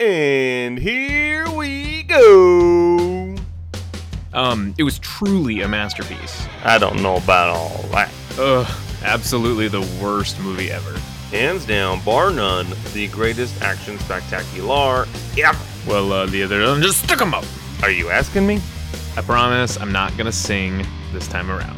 And here we go. Um, it was truly a masterpiece. I don't know about all that. Ugh, absolutely the worst movie ever. Hands down, bar none, the greatest action spectacular ever. Well, uh, the other one just stuck 'em up. Are you asking me? I promise I'm not gonna sing this time around.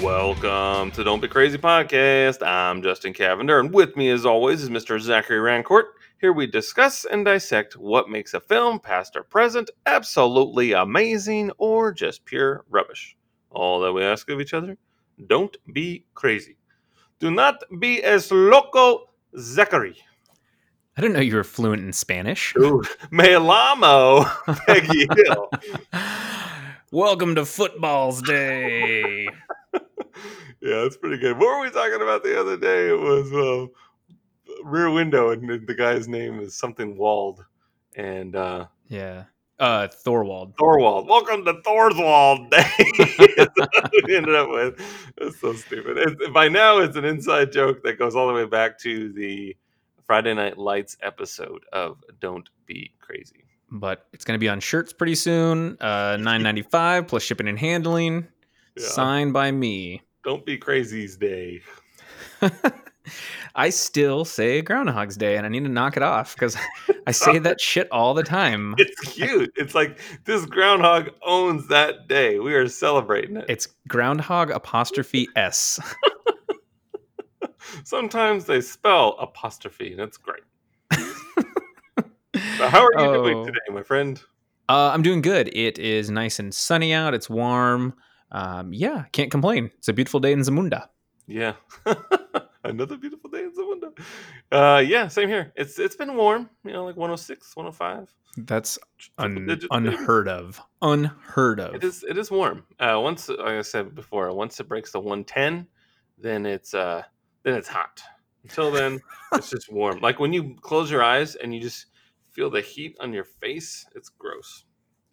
Welcome to Don't Be Crazy podcast. I'm Justin Cavender, and with me, as always, is Mr. Zachary Rancourt. Here we discuss and dissect what makes a film, past or present, absolutely amazing or just pure rubbish. All that we ask of each other don't be crazy. Do not be as loco, Zachary. I didn't know you were fluent in Spanish. Ooh, me lamo, Peggy Hill. Welcome to Football's Day. yeah, that's pretty good. What were we talking about the other day? It was uh, Rear Window, and the guy's name is something Wald. And uh, yeah. Uh, Thorwald. Thorwald. Welcome to Thorwald Day. That's what we ended up with. It's so stupid. By now, it's an inside joke that goes all the way back to the Friday Night Lights episode of Don't Be Crazy. But it's gonna be on shirts pretty soon. Uh, nine ninety five plus shipping and handling. Yeah. Signed by me. Don't Be Crazy's Day. I still say Groundhog's Day, and I need to knock it off because I say that shit all the time. It's cute. It's like this groundhog owns that day. We are celebrating it. It's Groundhog apostrophe S. Sometimes they spell apostrophe, and it's great. So how are you doing Oh. today, my friend? Uh, I'm doing good. It is nice and sunny out. It's warm. Um, yeah, can't complain. It's a beautiful day in Zamunda. Yeah. Another beautiful day in the window. Uh, yeah, same here. It's it's been warm, you know, like 106, 105. That's un- unheard of. Unheard of. It is it is warm. Uh, once like I said before, once it breaks the 110, then it's uh then it's hot. Until then, it's just warm. Like when you close your eyes and you just feel the heat on your face, it's gross.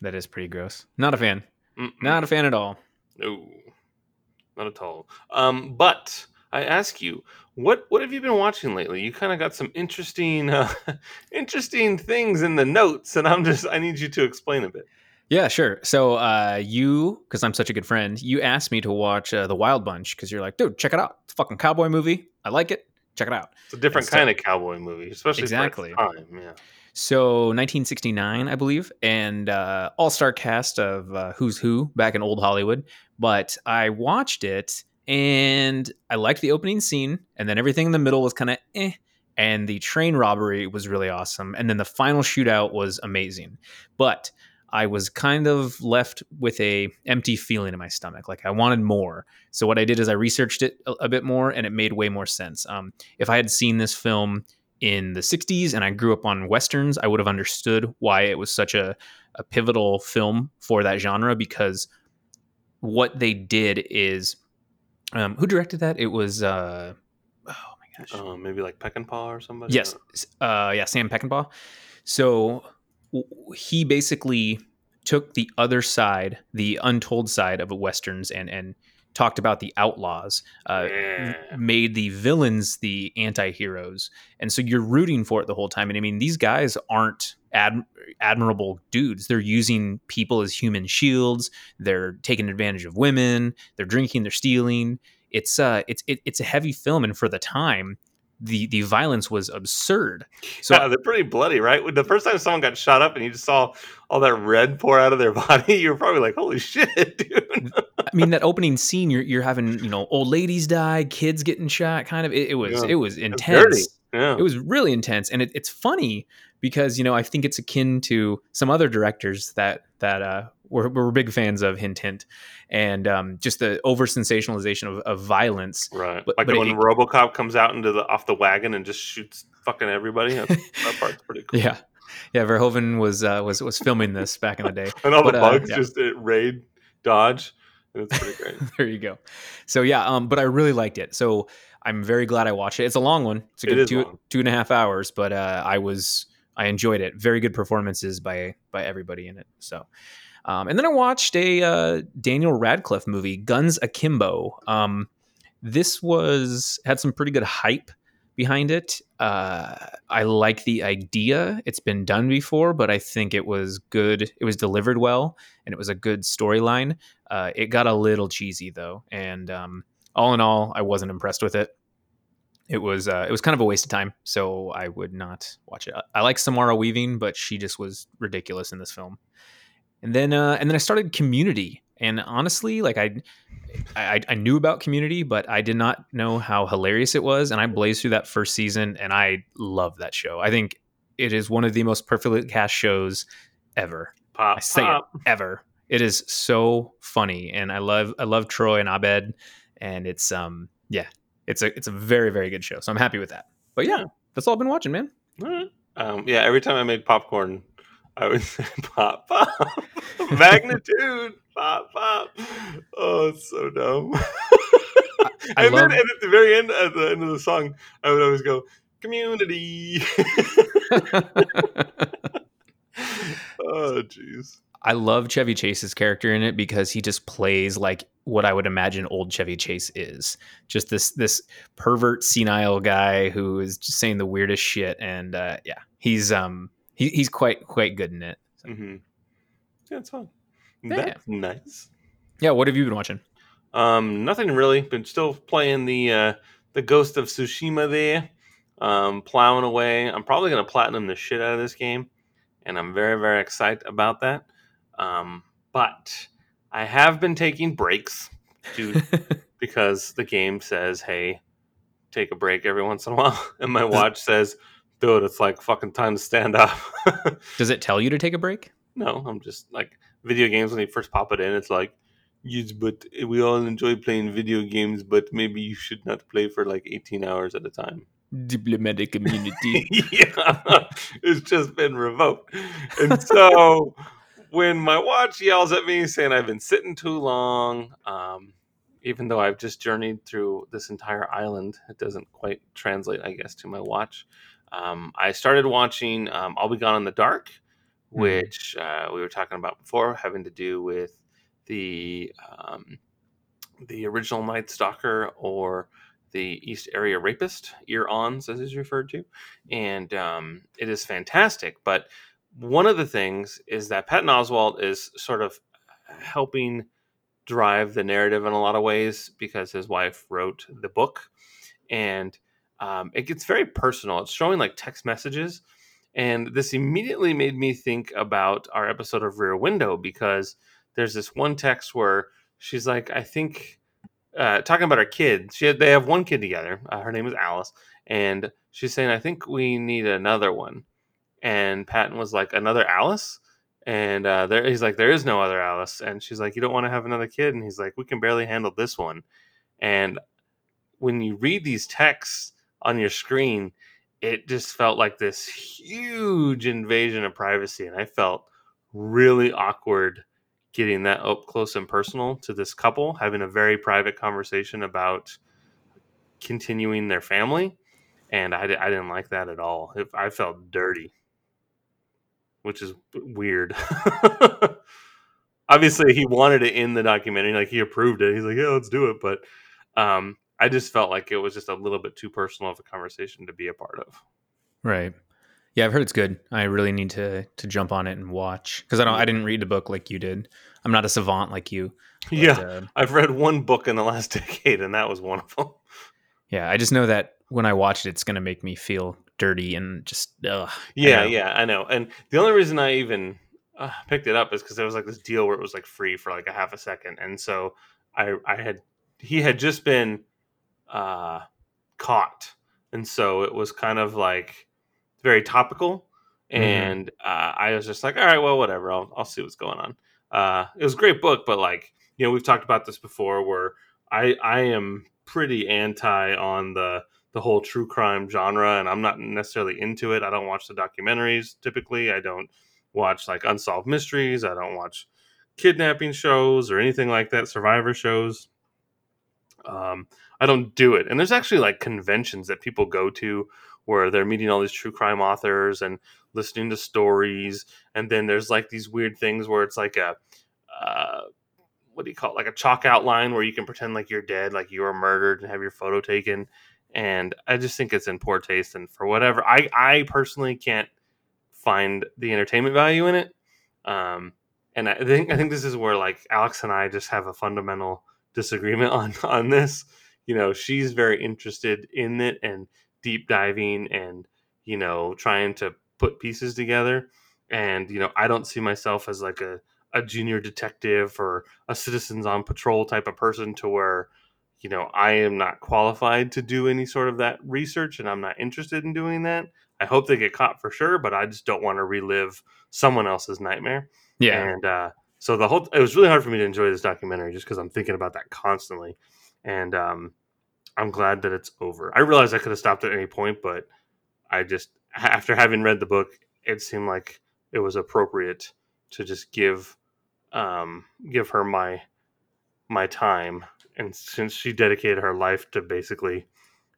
That is pretty gross. Not a fan. Mm-mm. Not a fan at all. No, not at all. Um, but I ask you, what what have you been watching lately? You kind of got some interesting, uh, interesting things in the notes, and I'm just I need you to explain a bit. Yeah, sure. So uh, you, because I'm such a good friend, you asked me to watch uh, The Wild Bunch because you're like, dude, check it out. It's a fucking cowboy movie. I like it. Check it out. It's a different so- kind of cowboy movie, especially Exactly. time. Yeah, So 1969, I believe, and uh, all-star cast of uh, Who's Who back in old Hollywood. But I watched it and I liked the opening scene, and then everything in the middle was kind of eh. And the train robbery was really awesome, and then the final shootout was amazing. But I was kind of left with a empty feeling in my stomach, like I wanted more. So what I did is I researched it a, a bit more, and it made way more sense. Um, if I had seen this film in the 60s and I grew up on westerns, I would have understood why it was such a, a pivotal film for that genre because what they did is um, who directed that? It was uh, oh my gosh. uh, maybe like Peckinpah or somebody. Yes, s- uh, yeah, Sam Peckinpah. So w- he basically took the other side, the untold side of westerns, and and talked about the outlaws. Uh, Yeah. made the villains the anti-heroes. And so you're rooting for it the whole time. And i mean these guys aren't ad- admirable dudes. They're using people as human shields. They're taking advantage of women. They're drinking. They're stealing. It's uh it's it, it's a heavy film. And for the time the the violence was absurd so yeah, they're pretty bloody, right? When the first time someone got shot up and you just saw all that red pour out of their body, you were probably like, "Holy shit, dude!" I mean, that opening scene, you're you're having you know old ladies die, kids getting shot. Kind of, it, it was Yeah. it was intense. Yeah, It was really intense, and it, it's funny because you know I think it's akin to some other directors that that uh, we're, we're big fans of. Hint, hint, and um, just the over sensationalization of, of violence. right. but- like but when it- RoboCop comes out into the off the wagon and just shoots fucking everybody. That part's pretty cool. Yeah, yeah. Verhoeven was uh, was was filming this back in the day. and all But, the uh, bugs yeah. just uh, raid, dodge, and it's pretty great. there you go. So yeah, um, but I really liked it. So I'm very glad I watched it. It's a long one. It's a good two long. two and a half hours, but uh, I was I enjoyed it. Very good performances by by everybody in it. So, um, and then I watched a uh, Daniel Radcliffe movie, Guns Akimbo. Um, this was had some pretty good hype behind it. Uh, I like the idea. It's been done before, but I think it was good. It was delivered well, and it was a good storyline. Uh, it got a little cheesy though, and um, all in all, I wasn't impressed with it. It was uh, it was kind of a waste of time, so I would not watch it. I like Samara Weaving, but she just was ridiculous in this film. And then uh, and then I started Community, and honestly, like I, I, I knew about Community, but I did not know how hilarious it was. And I blazed through that first season, and I love that show. I think it is one of the most perfectly cast shows ever. Pop, I say pop. it ever. It is so funny, and I love I love Troy and Abed, and it's um yeah, it's a it's a very very good show. So I'm happy with that. But yeah, that's all I've been watching, man. Um, yeah, every time I made popcorn, I would say pop, pop, magnitude, pop, pop. Oh, it's so dumb. I and love- then and at the very end, at the end of the song, I would always go, community. oh, jeez. I love Chevy Chase's character in it because he just plays like what I would imagine old Chevy Chase is. Just this this pervert senile guy who is just saying the weirdest shit and uh yeah, he's um he, he's quite quite good in it. So, hmm Yeah, it's fun. Yeah. That's nice. yeah, what have you been watching? Um, nothing really. Been still playing the uh, the Ghost of Tsushima there. Um, plowing away. I'm probably gonna platinum the shit out of this game, and I'm very very excited about that. Um, but I have been taking breaks, dude, because the game says, "Hey, take a break every once in a while," and my watch says, "Dude, it's like fucking time to stand up." Does it tell you to take a break? No, I'm just like video games when you first pop it in. It's like, yes, but we all enjoy playing video games, but maybe you should not play for like 18 hours at a time. Diplomatic immunity. yeah, it's just been revoked. And so when my watch yells at me saying I've been sitting too long, um, even though I've just journeyed through this entire island, it doesn't quite translate, I guess, to my watch. Um, I started watching um, I'll Be Gone in the Dark, Mhm. which uh, we were talking about before, having to do with the um, the original Night Stalker or the East Area Rapist, EAR-ONS as is referred to, and um, it is fantastic. But one of the things is that Patton Oswalt is sort of helping drive the narrative in a lot of ways because his wife wrote the book, and um, it gets very personal. It's showing like text messages, and this immediately made me think about our episode of Rear Window because there's this one text where she's like, I think uh, talking about her kid. She had, they have one kid together. Uh, her name is Alice, and she's saying, I think we need another one. And Patton was like, another Alice. And uh, there, he's like, there is no other Alice. And she's like, you don't want to have another kid. And he's like, we can barely handle this one. And when you read these texts on your screen, it just felt like this huge invasion of privacy. And I felt really awkward getting that up close and personal to this couple, having a very private conversation about continuing their family. And I, I didn't like that at all. It, I felt dirty, which is weird. Obviously, he wanted it in the documentary, like he approved it. He's like, yeah, let's do it. But um, I just felt like it was just a little bit too personal of a conversation to be a part of. Right. Yeah, I've heard it's good. I really need to to jump on it and watch because I don't. I didn't read the book like you did. I'm not a savant like you. but, yeah, uh, I've read one book in the last decade, and that was one of them. yeah. I just know that when I watch it, it's gonna make me feel dirty and just ugh. Yeah, know. yeah, I know. And the only reason I even uh, picked it up is because there was like this deal where it was like free for like a half a second, and so I I had he had just been uh, caught, and so it was kind of like very topical, Mhm. and uh, I was just like, all right, well, whatever, I'll I'll see what's going on. Uh, it was a great book, but like you know, we've talked about this before, where I I am pretty anti on the the whole true crime genre and I'm not necessarily into it. I don't watch the documentaries typically. I don't watch like unsolved mysteries. I don't watch kidnapping shows or anything like that, survivor shows. Um, I don't do it. And there's actually like conventions that people go to where they're meeting all these true crime authors and listening to stories. And then there's like these weird things where it's like a, uh, what do you call it? Like a chalk outline where you can pretend like you're dead, like you were murdered and have your photo taken and I just think it's in poor taste. And for whatever, I I personally can't find the entertainment value in it. Um, and I think I think this is where like Alex and I just have a fundamental disagreement on on this. You know, she's very interested in it and deep diving and you know trying to put pieces together. And you know, I don't see myself as like a a junior detective or a citizens on patrol type of person to where you know I am not qualified to do any sort of that research and I'm not interested in doing that. I hope they get caught for sure, but I just don't want to relive someone else's nightmare. Yeah. And uh, so the whole it was really hard for me to enjoy this documentary just because I'm thinking about that constantly. And um, I'm glad that it's over. I realized I could have stopped at any point, but I just after having read the book, it seemed like it was appropriate to just give um, give her my my time. And since she dedicated her life to basically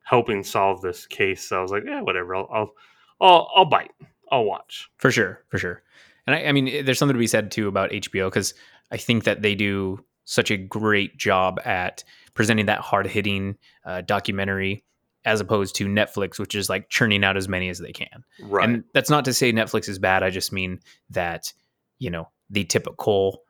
helping solve this case, I was like, yeah, whatever. I'll I'll I'll, I'll bite. I'll watch for sure, for sure. And I, I mean, there's something to be said too about HBO because I think that they do such a great job at presenting that hard hitting uh, documentary as opposed to Netflix, which is like churning out as many as they can. Right. And that's not to say Netflix is bad. I just mean that, you know, the typical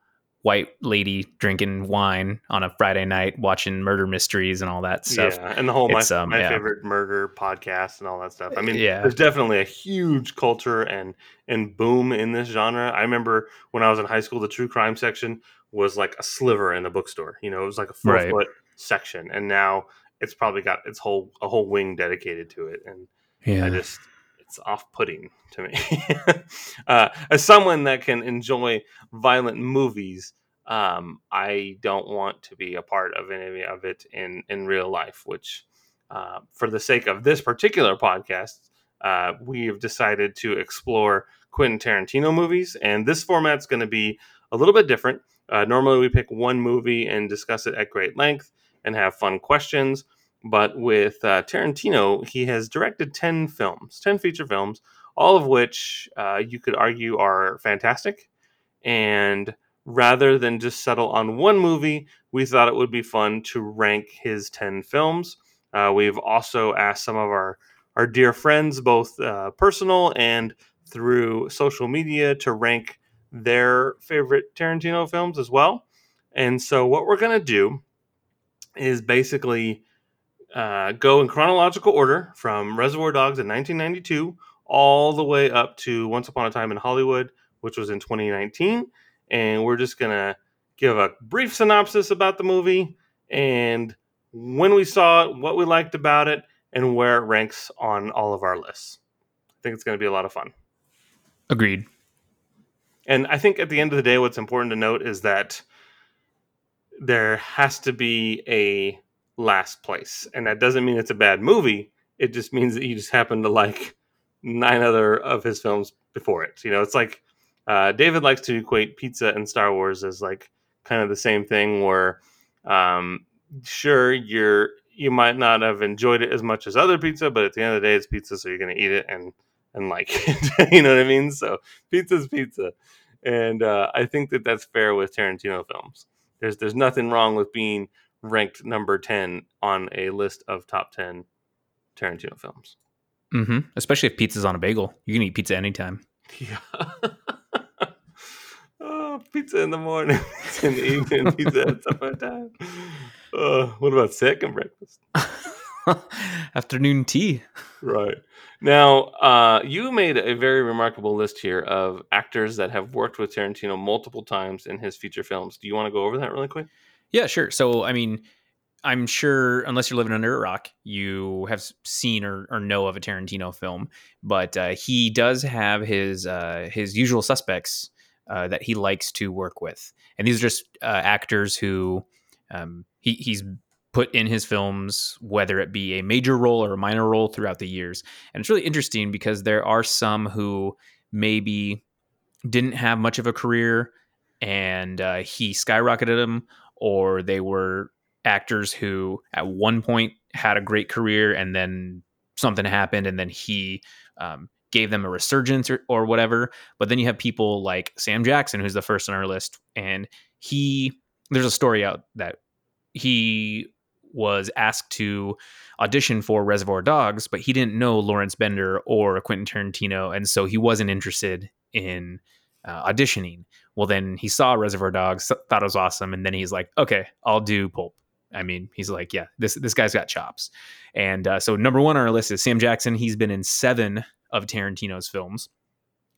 white lady drinking wine on a Friday night, watching murder mysteries and all that stuff. Yeah, and the whole my, um, my yeah. favorite murder podcast and all that stuff. I mean, Yeah. there's definitely a huge culture and and boom in this genre. I remember when I was in high school, the true crime section was like a sliver in a bookstore. You know, it was like a four Right. foot section, and now it's probably got its whole a whole wing dedicated to it. And Yeah. I just it's off putting to me. uh, as someone that can enjoy violent movies, um, I don't want to be a part of any of it in in real life. Which, uh, for the sake of this particular podcast, uh, we have decided to explore Quentin Tarantino movies, and this format's going to be a little bit different. Uh, normally, we pick one movie and discuss it at great length and have fun questions. But with uh, Tarantino, he has directed 10 films, 10 feature films, all of which uh, you could argue are fantastic. And rather than just settle on one movie, we thought it would be fun to rank his 10 films. Uh, we've also asked some of our, our dear friends, both uh, personal and through social media, to rank their favorite Tarantino films as well. And so, what we're going to do is basically uh, go in chronological order from Reservoir Dogs in 1992 all the way up to Once Upon a Time in Hollywood, which was in 2019. And we're just going to give a brief synopsis about the movie and when we saw it, what we liked about it, and where it ranks on all of our lists. I think it's going to be a lot of fun. Agreed. And I think at the end of the day, what's important to note is that there has to be a last place. And that doesn't mean it's a bad movie. It just means that you just happen to like nine other of his films before it. You know, it's like uh, David likes to equate pizza and Star Wars as like kind of the same thing where um, sure you're you might not have enjoyed it as much as other pizza, but at the end of the day it's pizza, so you're gonna eat it and and like it. you know what I mean? So pizza's pizza. And uh, I think that that's fair with Tarantino films. There's there's nothing wrong with being ranked number 10 on a list of top 10 Tarantino films. hmm Especially if pizza's on a bagel. You can eat pizza anytime. Yeah. oh, pizza in the morning, pizza in the evening, pizza at summertime. Uh, what about second breakfast? Afternoon tea. Right. Now, uh, you made a very remarkable list here of actors that have worked with Tarantino multiple times in his feature films. Do you want to go over that really quick? Yeah, sure. So, I mean, I'm sure, unless you're living under a rock, you have seen or, or know of a Tarantino film. But uh, he does have his uh, his usual suspects uh, that he likes to work with, and these are just uh, actors who um, he he's put in his films, whether it be a major role or a minor role throughout the years. And it's really interesting because there are some who maybe didn't have much of a career, and uh, he skyrocketed them or they were actors who at one point had a great career and then something happened and then he um, gave them a resurgence or, or whatever but then you have people like sam jackson who's the first on our list and he there's a story out that he was asked to audition for Reservoir Dogs, but he didn't know Lawrence Bender or Quentin Tarantino, and so he wasn't interested in uh, auditioning. Well, then he saw Reservoir Dogs, thought it was awesome, and then he's like, "Okay, I'll do Pulp." I mean, he's like, "Yeah, this this guy's got chops." And uh, so number one on our list is Sam Jackson. He's been in seven of Tarantino's films.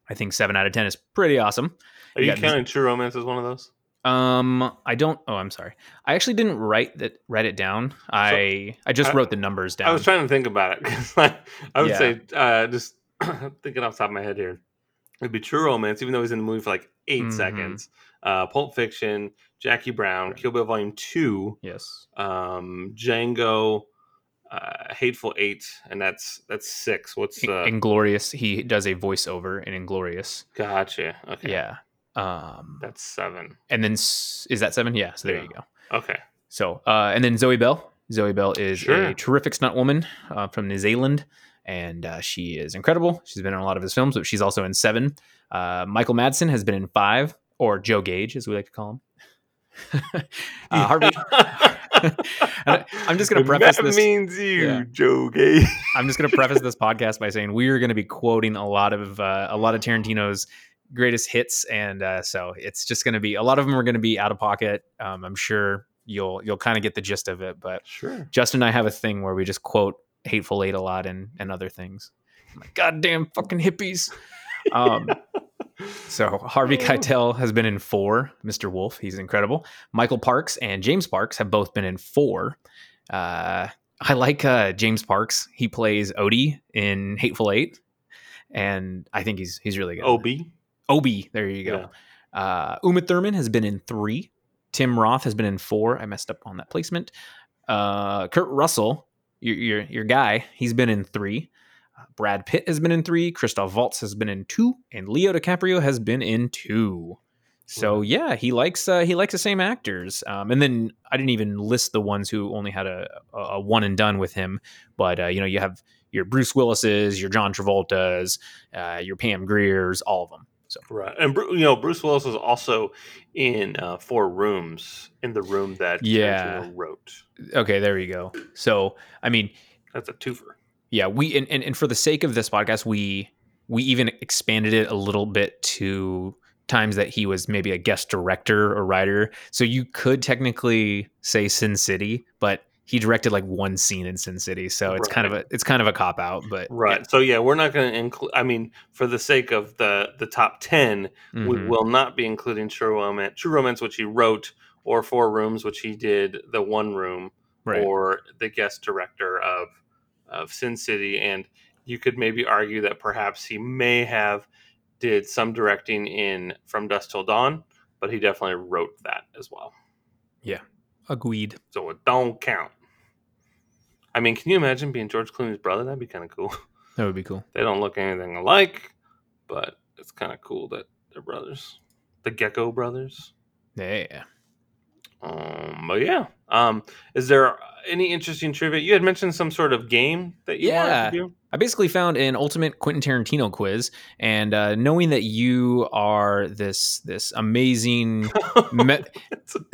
I think seven out of ten is pretty awesome. Are you got- counting True Romance as one of those? Um, I don't. Oh, I'm sorry. I actually didn't write that. Write it down. I I just I- wrote the numbers down. I was trying to think about it because I, I would Yeah. say uh, just thinking off the top of my head here, it'd be True Romance, even though he's in the movie for like 8 Mhm. seconds. Uh, Pulp Fiction, Jackie Brown, Kill Bill Volume Two, yes. um, Django, uh, Hateful Eight, and that's that's six. What's uh, Inglourious. He does a voiceover in Inglourious. gotcha? Okay, Yeah. Um, that's seven. and then is that seven? Yeah. So there Yeah. you go. Okay, So, uh, and then Zoe Bell. Zoe Bell is Sure. a terrific stunt woman uh, from New Zealand, and uh, she is incredible. She's been in a lot of his films, but she's also in seven. Uh, Michael Madsen has been in five, or Joe Gage, as we like to call him. uh, Harvey, I'm just gonna preface that this- means you, Yeah. Joe Gay. I'm just going to preface this podcast by saying we are going to be quoting a lot of uh, a lot of Tarantino's greatest hits, and uh, so it's just going to be a lot of them are going to be out of pocket. Um, I'm sure you'll you'll kind of get the gist of it, but Sure. Justin and I have a thing where we just quote Hateful Eight a lot and and other things. I'm like, goddamn fucking hippies. Um, so Harvey Keitel has been in four. Mr. Wolf, he's incredible. Michael Parks and James Parks have both been in four. Uh, I like uh, James Parks. He plays Odie in Hateful Eight, and I think he's he's really good. Ob. Obi, there you go. Uh, Uma Thurman has been in three. Tim Roth has been in four. I messed up on that placement. Uh, Kurt Russell, your, your your guy, he's been in three. Uh, Brad Pitt has been in three. Christoph Waltz has been in two, and Leo DiCaprio has been in two. So yeah, he likes uh, he likes the same actors. Um, and then I didn't even list the ones who only had a, a, a one and done with him. But uh, you know, you have your Bruce Willis's, your John Travolta's, uh, your Pam Grier's, all of them. So Right, and you know Bruce Willis was also in uh, Four Rooms in the room that Yeah. Tarantino wrote. okay, there you go. So I mean, That's a twofer. yeah, we and, and, and for the sake of this podcast, we we even expanded it a little bit to times that he was maybe a guest director or writer. So you could technically say Sin City, but he directed like one scene in Sin City, so it's kind of a it's kind of a cop out. But Right. So yeah, we're not going to include. I mean, for the sake of the the top ten, yeah. we mm-hmm. will not be including True Romance, True Romance, which he wrote, or Four Rooms, which he did the one room, right. or the guest director of of Sin City, and you could maybe argue that perhaps he may have did some directing in From Dusk Till Dawn, but he definitely wrote that as well. Yeah, agreed. So it don't count. I mean, can you imagine being George Clooney's brother? That'd be kind of cool. That would be cool. They don't look anything alike, but it's kind of cool that they're brothers. The Gecko brothers. Yeah. Um, but yeah. Um, is there any interesting trivia? You had mentioned some sort of game that you Yeah. wanted to do. I basically found an ultimate Quentin Tarantino quiz, and uh, knowing that you are this this amazing Me-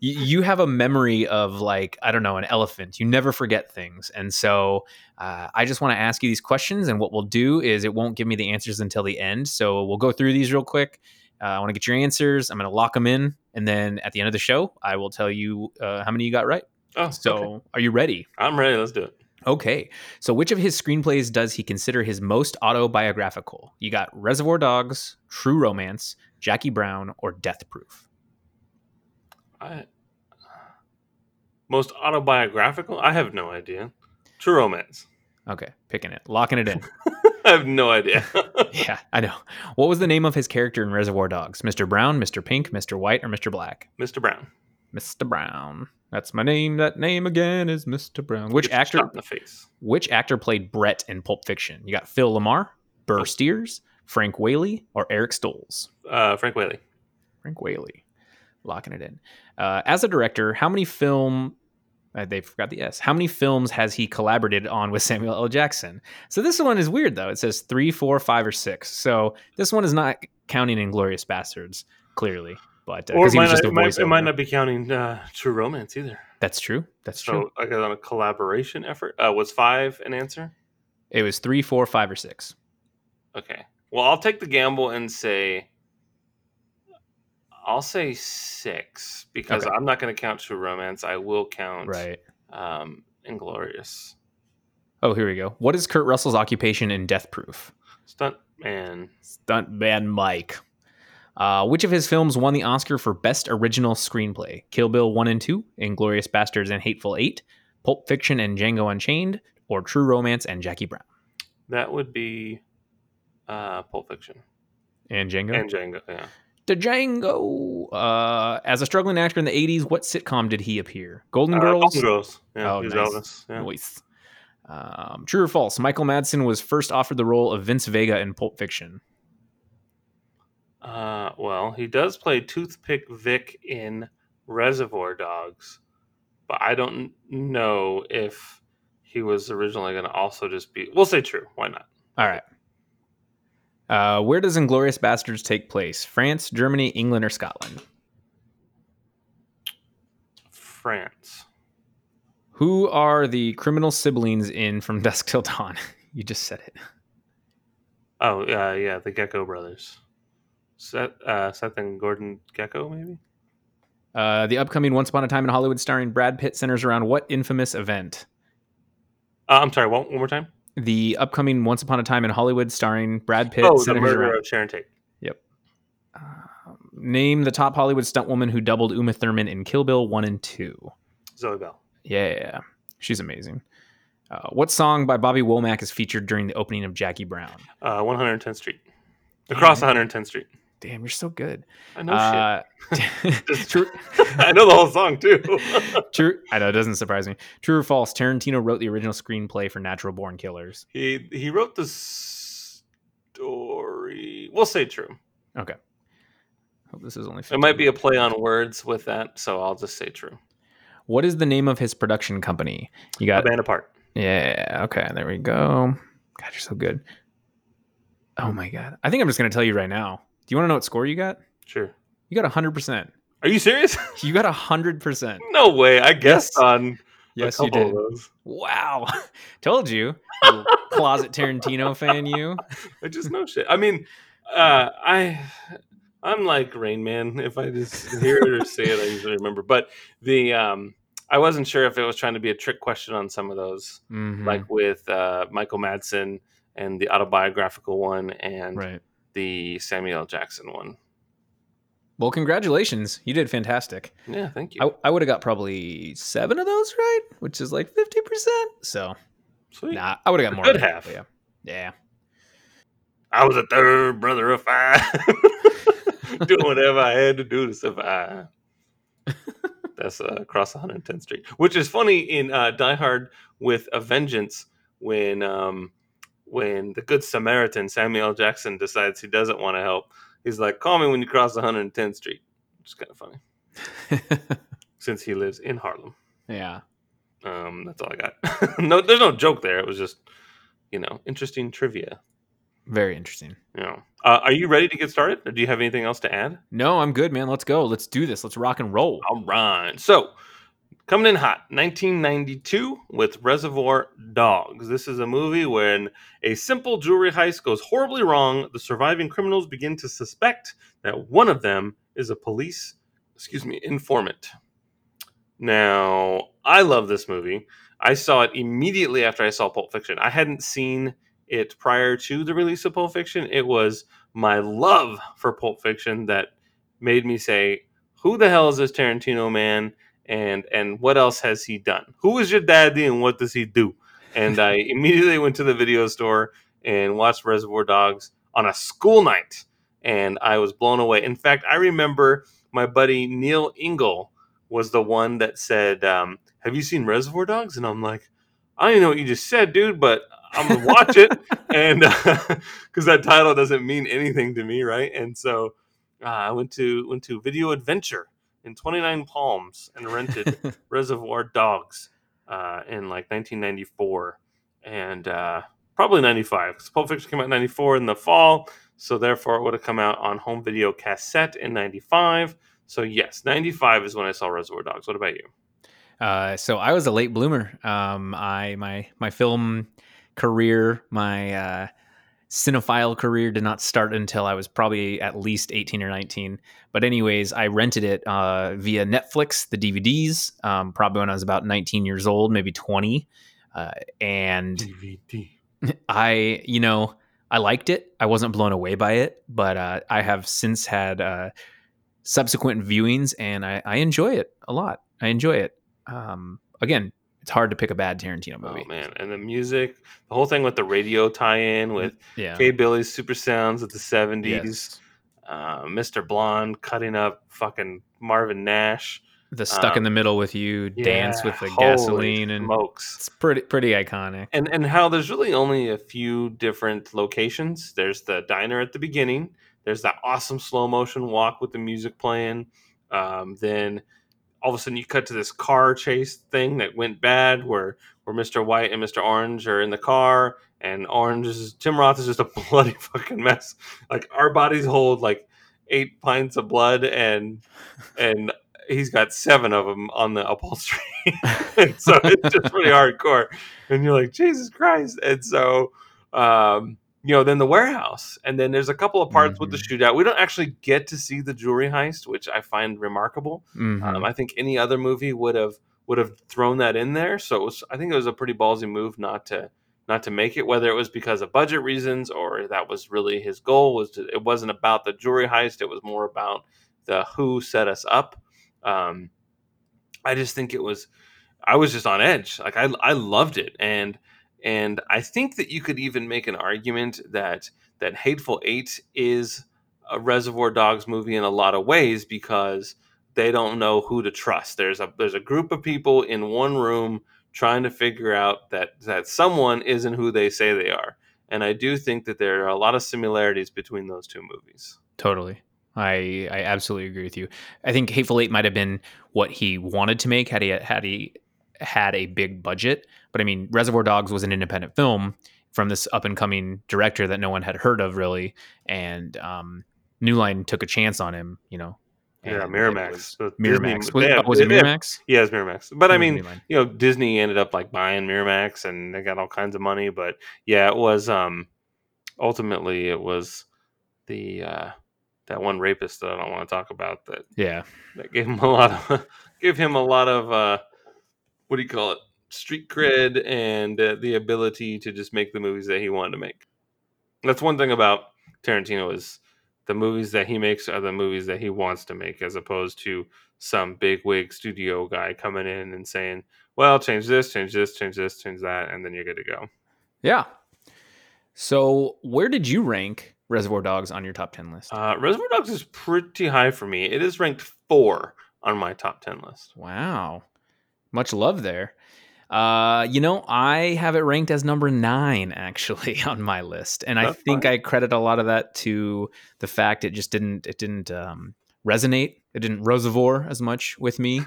you, you have a memory of like i don't know an elephant you never forget things and so uh, i just want to ask you these questions and what we'll do is it won't give me the answers until the end so we'll go through these real quick uh, i want to get your answers i'm going to lock them in and then at the end of the show i will tell you uh, how many you got right oh, so okay. are you ready I'm ready. Let's do it. Okay. So, which of his screenplays does he consider his most autobiographical? You got Reservoir Dogs, True Romance, Jackie Brown, or Death Proof? I, most autobiographical? I have no idea. True Romance. Okay, picking it, locking it in. I have no idea. yeah, I know. What was the name of his character in Reservoir Dogs? Mr. Brown, Mr. Pink, Mr. White, or Mr. Black? Mr. Brown. Mr. Brown. That's my name. That name again is Mr. Brown. Which Gets actor? in the face? Which actor played Brett in Pulp Fiction? You got Phil LaMarr, Burr Steers, Frank Whaley, or Eric Stoltz? Uh, Frank Whaley. Frank Whaley, locking it in. Uh, as a director, how many film? Uh, they forgot the S. How many films has he collaborated on with Samuel L. Jackson? So this one is weird though. It says three, four, five, or six. So this one is not counting Inglourious Basterds, clearly. but or it might, not, it, might, it might not be counting uh, True Romance either. That's true. That's So true. I got on a collaboration effort. Uh, was five an answer? It was three, four, five, or six. Okay. Well, I'll take the gamble and say I'll say six because Okay. I'm not going to count True Romance. I will count Right. um, Inglourious Oh, here we go. What is Kurt Russell's occupation in Death Proof? Stunt Man. Stuntman Mike. Uh, which of his films won the Oscar for Best Original Screenplay? Kill Bill 1 and 2, Inglourious Basterds and Hateful Eight, Pulp Fiction and Django Unchained, or True Romance and Jackie Brown? That would be uh, Pulp Fiction And Django? and Django. Yeah. Django. Uh, as a struggling actor in the 80s, what sitcom did he appear? Golden Uh, Girls? Golden Girls. Yeah. Oh, nice. Elvis. Yeah. Nice. Um, true or false? Michael Madsen was first offered the role of Vince Vega in Pulp Fiction. Uh, well, he does play Toothpick Vic in Reservoir Dogs, but I don't know if he was originally going to also just be. We'll say true. Why not? All right. Uh, where does Inglourious Basterds take place? France, Germany, England, or Scotland? France. Who are the criminal siblings in From Dusk Till Dawn? you just said it. Oh, yeah, yeah, the Gecko brothers. Seth, uh, Seth and Gordon Gecko, maybe. Uh, the upcoming Once Upon a Time in Hollywood starring Brad Pitt centers around what infamous event? Uh, I'm sorry. One, one more time. The upcoming Once Upon a Time in Hollywood starring Brad Pitt oh, the centers murder around. of Sharon Tate. Uh, name the top Hollywood stunt woman who doubled Uma Thurman in Kill Bill 1 and 2. Zoe Bell. Yeah, she's amazing. Uh, what song by Bobby Womack is featured during the opening of Jackie Brown? Uh, 110th Street. Across 110th Street. Damn, you're so good. I know uh, true, shit. I know the whole song too. true. I know it doesn't surprise me. True or false? Tarantino wrote the original screenplay for Natural Born Killers. he he wrote the story. We'll say true. Okay. Hope this is only. It might be a play on words with that, so I'll just say true. What is the name of his production company? You A got band apart. Yeah. Okay. There we go. God, you're so good. Oh my god. I think I'm just gonna tell you right now. Do you want to know what score you got? Sure. You got hundred percent. Are you serious? You got hundred percent. no way. I guessed Yes. on Yes, you did. Wow. Told you. you closet Tarantino fan, you. I just know shit. I mean, uh, I I'm like Rain Man. If I just hear it or say it, I usually remember. But the um, I wasn't sure if it was trying to be a trick question on some of those, Mhm. like with uh, Michael Madsen and the autobiographical one and right. The Samuel Jackson one. Well, congratulations. You did fantastic. Yeah, thank you. I, I would have got probably seven of those right, which is like fifty percent. So Sweet. nah, I would have got more. Good than half. Yeah. Yeah. I was a third brother of five, doing whatever I had to do to survive. That's uh, across 110th Street, which is funny in uh, Die Hard with a Vengeance when um, when the Good Samaritan Samuel Jackson decides he doesn't want to help. He's like, "Call me when you cross 110th Street," which is kind of funny since he lives in Harlem. yeah. Um, that's all I got. no, there's no joke there. It was just, you know, interesting trivia. Very interesting. You know, uh, are you ready to get started, or do you have anything else to add? No, I'm good, man. Let's go. Let's do this. Let's rock and roll. All right. So, coming in hot, 1992 with Reservoir Dogs. This is a movie when a simple jewelry heist goes horribly wrong. The surviving criminals begin to suspect that one of them is a police, excuse me, informant. Now, I love this movie. I saw it immediately after I saw Pulp Fiction. I hadn't seen it prior to the release of Pulp Fiction. It was my love for Pulp Fiction that made me say, "Who the hell is this Tarantino man?" And and what else has he done? Who is your daddy and what does he do? And I immediately went to the video store and watched Reservoir Dogs on a school night, and I was blown away. In fact, I remember my buddy Neil Engel was the one that said, um, "Have you seen Reservoir Dogs?" And I'm like, "I don't even know what you just said, dude, but I'm gonna watch it." and because that title doesn't mean anything to me, right? And so uh, I went to went to Video Adventure in 29 Palms and rented Reservoir Dogs uh, in like 1994 and uh, probably 95 because Pulp Fiction came out in 94 in the fall, so therefore it would have come out on home video cassette in 95. So yes, ninety five is when I saw Reservoir Dogs. What about you? Uh, so I was a late bloomer. Um, I my my film career, my uh, cinephile career did not start until I was probably at least 18 or 19. But anyways, I rented it uh, via Netflix, the DVDs, um, probably when I was about 19 years old, maybe 20. Uh, and DVD. I, you know, I liked it. I wasn't blown away by it, but uh, I have since had uh, subsequent viewings, and I, I enjoy it a lot. I enjoy it. Um, again, it's hard to pick a bad Tarantino movie. Oh man, and the music, the whole thing with the radio tie-in with yeah, K-Billy's super sounds of the seventies, yes. uh, Mr. Blonde cutting up fucking Marvin Nash. the stuck in um, the middle with you dance with the gasoline, and smokes. it's pretty pretty iconic. and and how there's really only a few different locations. There's the diner at the beginning. There's that awesome slow motion walk with the music playing. Um, then all of a sudden you cut to this car chase thing that went bad, where where Mr. White and Mr. Orange are in the car, and Orange is Tim Roth is just a bloody fucking mess. Like our bodies hold like eight pints of blood, and and he's got seven of them on the upholstery, and so it's just pretty hardcore. And you're like, Jesus Christ! And so, um, you know, then the warehouse, and then there's a couple of parts with the shootout. We don't actually get to see the jewelry heist, which I find remarkable. Mhm. Um, I think any other movie would have would have thrown that in there. So it was, I think it was a pretty ballsy move not to not to make it. Whether it was because of budget reasons or that was really his goal was to, it wasn't about the jewelry heist. It was more about the who set us up. Um, I just think it was. I was just on edge. Like I I loved it and and I think that you could even make an argument that that Hateful Eight is a Reservoir Dogs movie in a lot of ways because they don't know who to trust. There's a there's a group of people in one room trying to figure out that that someone isn't who they say they are. And I do think that there are a lot of similarities between those two movies. Totally. I I absolutely agree with you. I think Hateful Eight might have been what he wanted to make had he had he had a big budget. But I mean, Reservoir Dogs was an independent film from this up and coming director that no one had heard of really, and um, New Line took a chance on him. You know. Yeah, Miramax. was Miramax. Disney- Was, have- was it have- Miramax? Yeah, it's Miramax. But I It mean, you know, Disney ended up like buying Miramax and they got all kinds of money. But yeah, it was um ultimately it was the uh that one rapist that I don't want to talk about that yeah, that gave him a lot of gave him a lot of uh what do you call it street cred and uh, the ability to just make the movies that he wanted to make that's one thing about tarantino is the movies that he makes are the movies that he wants to make as opposed to some big wig studio guy coming in and saying well change this change this change this change that and then you're good to go yeah. So, where did you rank Reservoir Dogs on your top ten list? uh, reservoir dogs is pretty high for me it is ranked four on my top 10 list Wow. Much love there. Uh, you know, I have it ranked as number nine actually on my list. And I think fine. I credit a lot of that to the fact it just didn't it didn't um resonate. It didn't reservoir as much with me.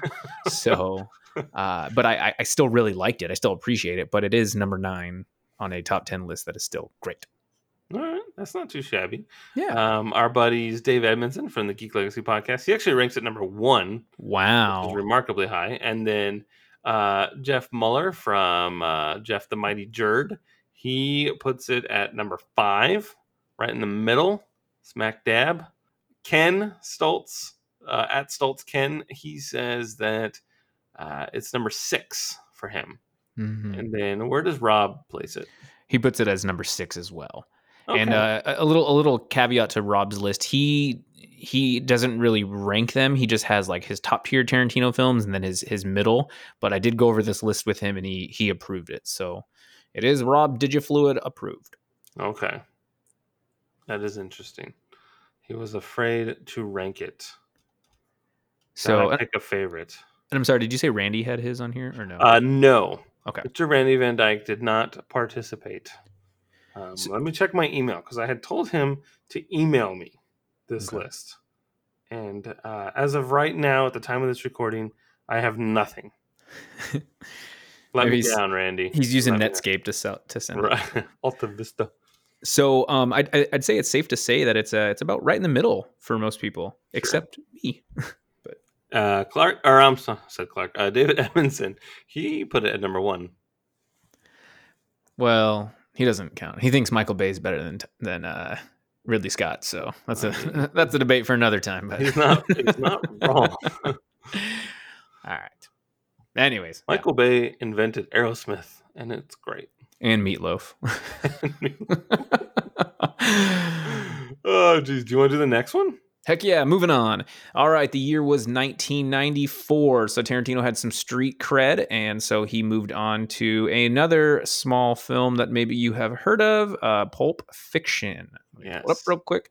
so uh but I, I- still really liked it. I still appreciate it, but it is number nine on a top ten list that is still great. all right that's not too shabby Yeah. Um, our buddies Dave Edmondson from the Geek Legacy podcast. He actually ranks at number one, which wow. is remarkably high. And then uh, Jeff Muller from uh, Jeff the Mighty Jerd, he puts it at number five, right in the middle, smack dab. Ken Stoltz uh, at Stoltz Ken, he says that uh, it's number six for him. Mhm. And then where does Rob place it? He puts it as number six as well. Okay. And uh, a a little a little caveat to Rob's list. He he doesn't really rank them. He just has like his top tier Tarantino films and then his his middle. But I did go over this list with him and he he approved it. So it is Rob Digifluid approved. Okay. That is interesting. He was afraid to rank it. So pick a favorite. And I'm sorry, did you say Randy had his on here or no? Uh, no. Okay. Mr. Randy Van Dyke did not participate. Um, So- let me check my email because I had told him to email me this Okay. list. And uh, as of right now, at the time of this recording, I have nothing. Let Maybe me he's- down, Randy. He's using Let Netscape to sell to send. Right. Alta Vista. So um, I'd, I'd say it's safe to say that it's uh, it's about right in the middle for most people, except me. Uh, Clark, or I'm sorry, said Clark. Uh, David Edmondson. He put it at number one. Well, he doesn't count. He thinks Michael Bay is better than than uh, Ridley Scott. So that's a that's a debate for another time. But He's not. He's not wrong. All right. Anyways, yeah. Michael Bay invented Aerosmith, and it's great. and Meatloaf. oh, geez. Do you want to do the next one? Heck yeah, moving on. All right, the year was 1994. So Tarantino had some street cred, and so he moved on to another small film that maybe you have heard of uh, Pulp Fiction. Me pull up real quick.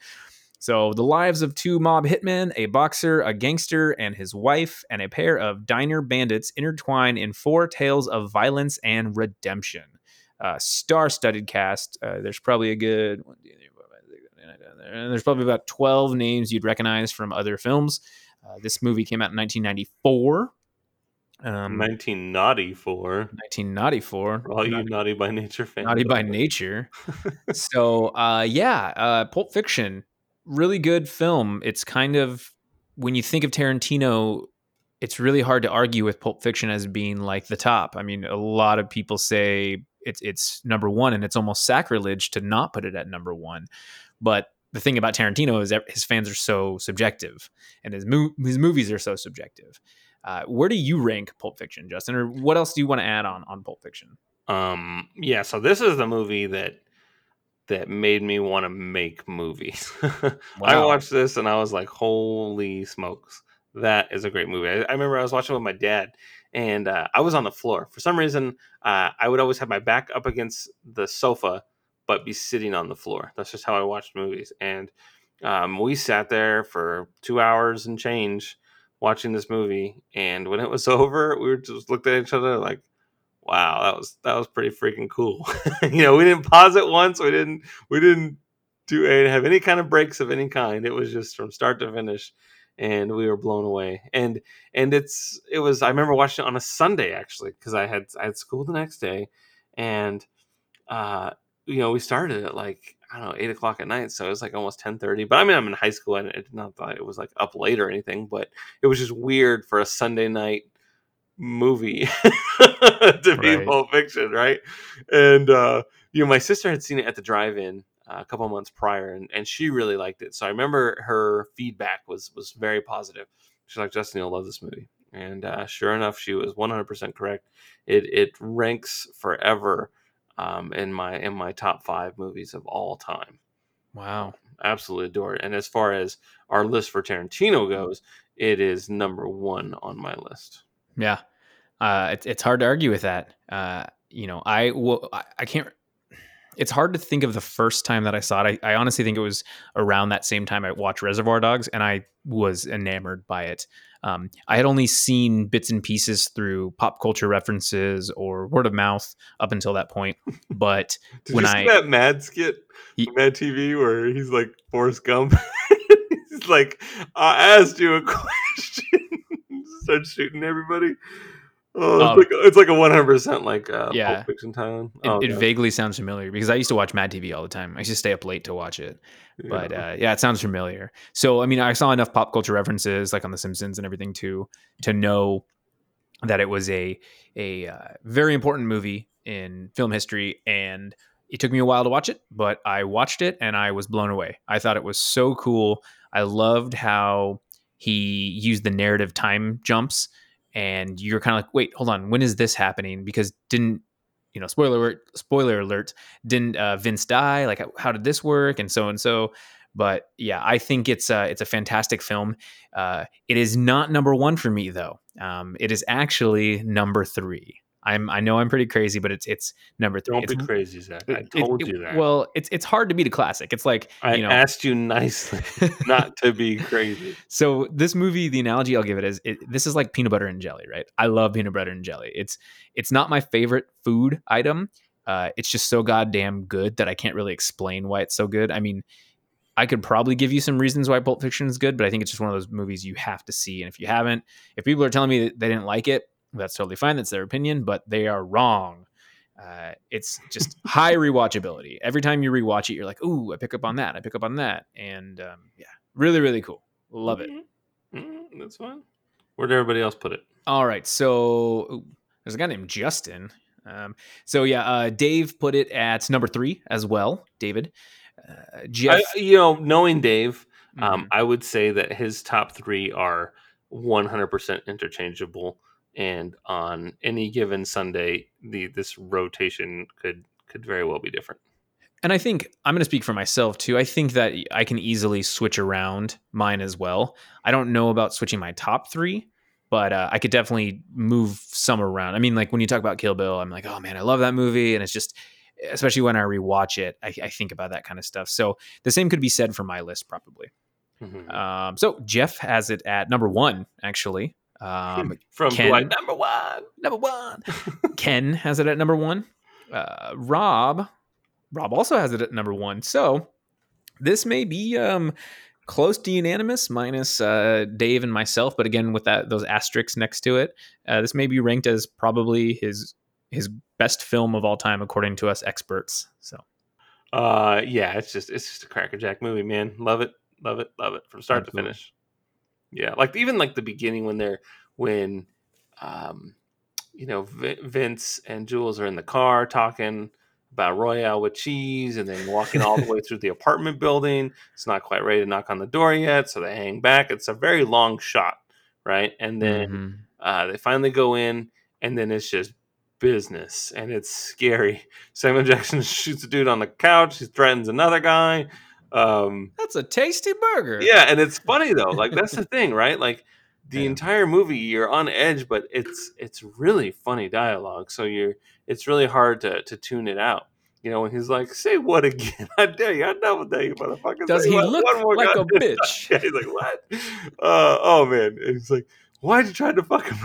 So, the lives of two mob hitmen, a boxer, a gangster, and his wife, and a pair of diner bandits intertwine in four tales of violence and redemption. Uh, star-studded cast. Uh, there's probably a good. one, two, three, four, five, six, seven, eight, nine, ten. And There's probably about 12 names you'd recognize from other films. Uh, this movie came out in 1994. Um, 1994. 1994. For all you naughty by nature fans. Naughty by nature. so uh yeah, uh Pulp Fiction, really good film. It's kind of when you think of Tarantino, it's really hard to argue with Pulp Fiction as being like the top. I mean, a lot of people say it's it's number 1 and it's almost sacrilege to not put it at number 1. But the thing about Tarantino is that his fans are so subjective and his mo- his movies are so subjective. Uh, where do you rank Pulp Fiction, Justin? Or what else do you want to add on on Pulp Fiction? Um, yeah, so this is the movie that that made me want to make movies. I watched this and I was like, "Holy smokes, that is a great movie!" I, I remember I was watching with my dad, and uh, I was on the floor for some reason. Uh, I would always have my back up against the sofa, but be sitting on the floor. That's just how I watched movies, and um, we sat there for two hours and change watching this movie. And when it was over, we were just looked at each other like wow that was that was pretty freaking cool you know we didn't pause it once we didn't we didn't do a, have any kind of breaks of any kind it was just from start to finish and we were blown away and and it's it was i remember watching it on a sunday actually because i had i had school the next day and uh you know we started at like i don't know eight o'clock at night so it was like almost 10 30 but i mean i'm in high school and it's not that it was like up late or anything but it was just weird for a sunday night movie to be Right. Pulp Fiction, right? And uh, you know, my sister had seen it at the drive-in uh, a couple months prior, and, and she really liked it. So I remember her feedback was was very positive. She's like, "Justin, you'll love this movie," and uh, sure enough, she was 100 percent correct. It it ranks forever um, in my in my top five movies of all time Wow. absolutely adore it. And as far as our list for Tarantino goes, it is number one on my list. Yeah, uh, it's it's hard to argue with that. Uh, you know, I will. I, I can't. It's hard to think of the first time that I saw it. I, I honestly think it was around that same time I watched Reservoir Dogs, and I was enamored by it. Um, I had only seen bits and pieces through pop culture references or word of mouth up until that point. But Did When you see I- that Mad skit, on Mad TV, where he's like Forrest Gump? he's like, I asked you a question. Start shooting everybody. Oh, Oh. it's, like, it's like a one hundred percent like uh, Yeah. Pulp Fiction it, Oh, it God. vaguely sounds familiar because I used to watch Mad TV all the time. I used to stay up late to watch it. but Yeah. uh, yeah, it sounds familiar. So I mean, I saw enough pop culture references, like on The Simpsons and everything, to to know that it was a a uh, very important movie in film history. And it took me a while to watch it, but I watched it and I was blown away. I thought it was so cool. I loved how he used the narrative time jumps, and you're kind of like, wait, hold on, when is this happening? Because didn't you know? Spoiler alert! Spoiler alert! Didn't uh, Vince die? Like, how- how did this work? And so and so. But yeah, I think it's uh, it's a fantastic film. Uh, it is not number one for me though. Um, it is actually number three. I'm I know I'm pretty crazy, but it's it's number 3 Don't It's- be crazy, Zach. I it- told it- you that. Well, it's it's hard to beat a classic. It's like I you know, asked you nicely not to be crazy. so this movie, the analogy I'll give it is it, this is like peanut butter and jelly, right? I love peanut butter and jelly. It's it's not my favorite food item. Uh, it's just so goddamn good that I can't really explain why it's so good. I mean, I could probably give you some reasons why Pulp Fiction is good, but I think it's just one of those movies you have to see. And if you haven't, if people are telling me that they didn't like it, that's totally fine. That's their opinion, but they are wrong. Uh, it's just high rewatchability. Every time you rewatch it, you're like, "Ooh, I pick up on that. I pick up on that," and um, yeah, really, really cool. Love it. Mhm. Mhm, that's fine. Where'd everybody else put it? All right, so ooh, there's a guy named Justin. Um, so yeah, uh, Dave put it at number three as well. David, uh, Jeff, I, you know, knowing Dave, um, mhm. I would say that his top three are 100% interchangeable, and on any given Sunday, the this rotation could could very well be different. and I think I'm going to speak for myself too. I think that I can easily switch around mine as well. I don't know about switching my top three, but uh, I could definitely move some around. I mean, like when you talk about Kill Bill, I'm like, oh man, I love that movie, and it's just, especially when I rewatch it, I, I think about that kind of stuff. So the same could be said for my list, probably. Mhm. Um, so Jeff has it at number one, actually. Um, From Ken- number one. number one. Ken has it at number one. Uh, Rob, Rob also has it at number one. So this may be um, close to unanimous, minus uh, Dave and myself. But again, with that those asterisks next to it, uh, this may be ranked as probably his his best film of all time, according to us experts. So Uh, yeah, it's just it's just a crackerjack movie, man. Love it, love it, love it from start Absolutely. to finish. Yeah, like even like the beginning when they're when, um, you know, Vince and Jules are in the car talking about Royale with cheese, and then walking all the way through the apartment building. It's not quite ready to knock on the door yet, so they hang back. It's a very long shot, right? And then Mhm. uh, they finally go in, and then it's just business, and it's scary. Samuel Jackson shoots a dude on the couch. He threatens another guy. Um, that's a tasty burger. yeah, and it's funny though. Like that's the thing, right? Like the Yeah. entire movie, you're on edge, but it's it's really funny dialogue. So you're it's really hard to to tune it out. You know, when he's like, "Say what again? I dare you! I double dare you, motherfucker!" Does he what- look like a bitch? yeah, he's like, what? Uh, oh man, and he's like, why'd you try to fuck him?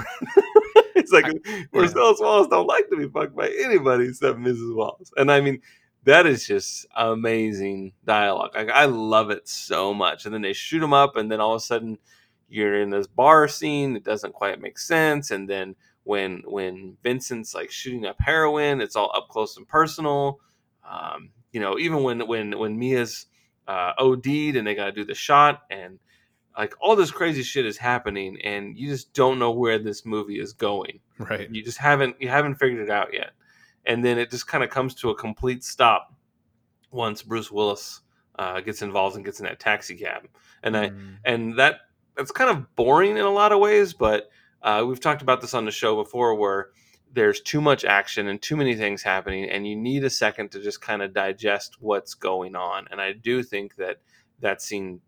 it's like Marcellus Wallace don't like to be fucked by anybody except Mrs. Wallace, and I mean, that is just amazing dialogue. Like I love it so much. And then they shoot him up, and then all of a sudden you're in this bar scene. It doesn't quite make sense, and then when when Vincent's like shooting up heroin, it's all up close and personal. Um, you know, even when when when Mia's uh, OD'd and they got to do the shot and like all this crazy shit is happening and you just don't know where this movie is going. Right. You just haven't you haven't figured it out yet. And then it just kind of comes to a complete stop once Bruce Willis uh, gets involved and gets in that taxi cab. And I Mm. and that that's kind of boring in a lot of ways but uh, we've talked about this on the show before where there's too much action and too many things happening and you need a second to just kind of digest what's going on and i do think that that scene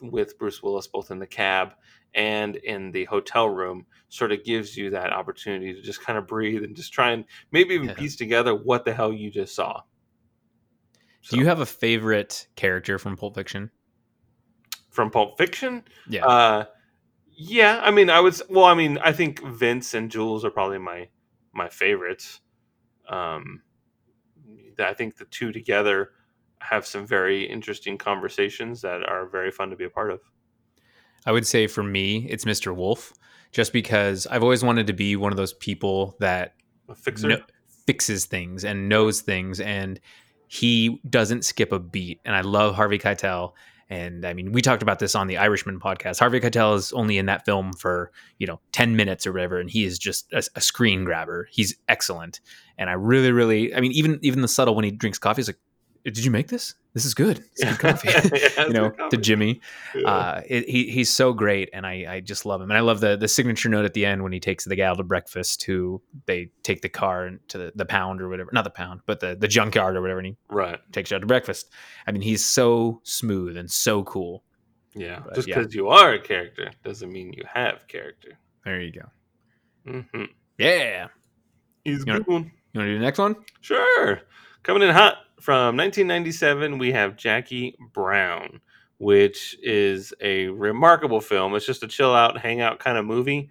with bruce willis both in the cab and in the hotel room sort of gives you that opportunity to just kind of breathe and just try and maybe even Yeah. piece together what the hell you just saw Do you have a favorite character from Pulp Fiction? from pulp fiction Yeah. Uh, yeah, I mean, I would. s- Well, I mean, I think Vince and Jules are probably my my favorites. Um, I think the two together have some very interesting conversations that are very fun to be a part of. I would say for me, it's Mr. Wolf, just because I've always wanted to be one of those people that A fixer. kno- fixes things and knows things, and he doesn't skip a beat. And I love Harvey Keitel. And I mean, we talked about this on the Irishman podcast. Harvey Keitel is only in that film for you know ten minutes or whatever, and he is just a, a screen grabber. He's excellent, and I really, really, I mean, even even the subtle when he drinks coffee, he's like, "Did you make this? This is good. It's good coffee." Yeah, you know, to Jimmy. Yeah. Uh, it, he he's so great, and I I just love him, and I love the the signature note at the end when he takes the gal to breakfast. Who they take the car to the, the pound or whatever, not the pound, but the the junkyard or whatever, and he right. takes her out to breakfast. I mean, he's so smooth and so cool. Yeah. But, Just yeah. because you are a character doesn't mean you have character. There you go. hmm Yeah, He's a You good one. you want to do the next one? Sure. Coming in hot from 1997, we have Jackie Brown, which is a remarkable film. It's just a chill out, hangout kind of movie.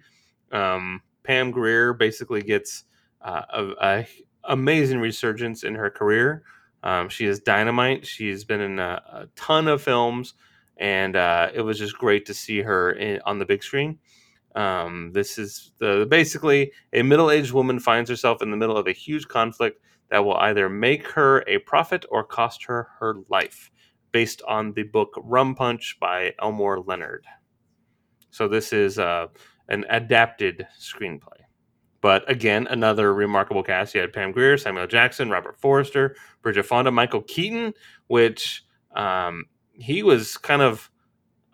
Um, Pam Grier basically gets uh, a, a amazing resurgence in her career. Um, she is dynamite. She's been in a, a ton of films, and uh, it was just great to see her in, on the big screen. Um, this is the basically a middle-aged woman finds herself in the middle of a huge conflict that will either make her a profit or cost her her life, based on the book Rum Punch by Elmore Leonard. So this is uh, an adapted screenplay. But again, another remarkable cast. You had Pam Grier, Samuel Jackson, Robert Forster, Bridget Fonda, Michael Keaton, which um, he was kind of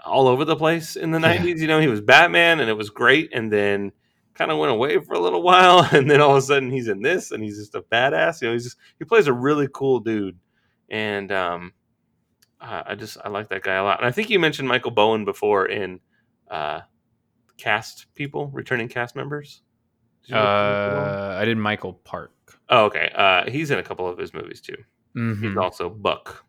all over the place in the Yeah. 90s. You know, he was Batman and it was great. And then kind of went away for a little while. And then all of a sudden he's in this and he's just a badass. You know, he's just, he plays a really cool dude. And um, I I just, I like that guy a lot. And I think you mentioned Michael Bowen before in uh, cast people, returning cast members. Did you mention Michael Bowen? Uh, I did Michael Park. Oh, okay. Uh, he's in a couple of his movies too. He's Mhm. also Buck.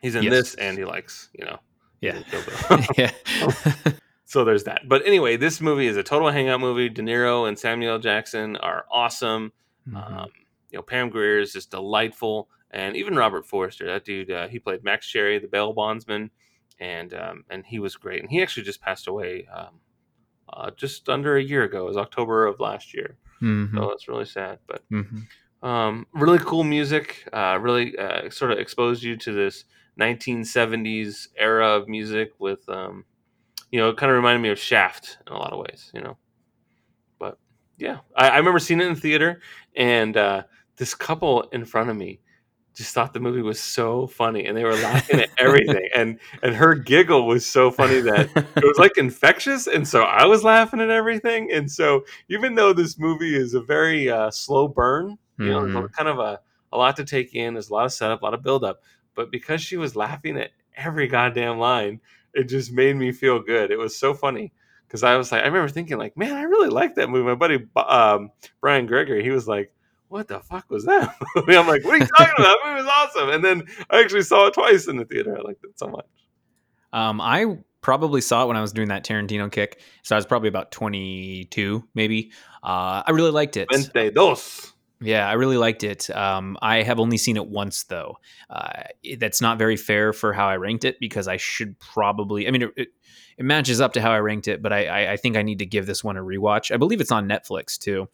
He's in Yes. this, and he likes, you know, Yeah. Yeah. so there's that. But anyway, this movie is a total hangout movie. De Niro and Samuel Jackson are awesome. Mhm. Um, you know, Pam Grier is just delightful, and even Robert Forster, that dude, uh, he played Max Cherry, the bail bondsman, and um, and he was great. And he actually just passed away um, uh, just under a year ago. It was October of last year. Mhm. So it's really sad, but Mhm. um, really cool music. Uh, really uh, sort of exposed you to this 1970s era of music with, um, you know, it kind of reminded me of Shaft in a lot of ways, you know. But yeah, I, I remember seeing it in theater, and uh, this couple in front of me just thought the movie was so funny, and they were laughing at everything, and and her giggle was so funny that it was like infectious and so i was laughing at everything and so even though this movie is a very uh, slow burn you know a- Mhm. kind of a, a lot to take in there's a lot of setup a lot of build up but because she was laughing at every goddamn line it just made me feel good it was so funny because i was like i remember thinking like man i really like that movie my buddy um, brian gregory he was like what the fuck was that? I'm like, what are you talking about? That movie was awesome. And then I actually saw it twice in the theater. I liked it so much. Um, I probably saw it when I was doing that Tarantino kick, so I was probably about 22, maybe. Uh, I really liked it. Vente dos. Yeah, I really liked it. Um, I have only seen it once though. Uh, that's not very fair for how I ranked it because I should probably. I mean, it, it, it matches up to how I ranked it, but I, I, I think I need to give this one a rewatch. I believe it's on Netflix too,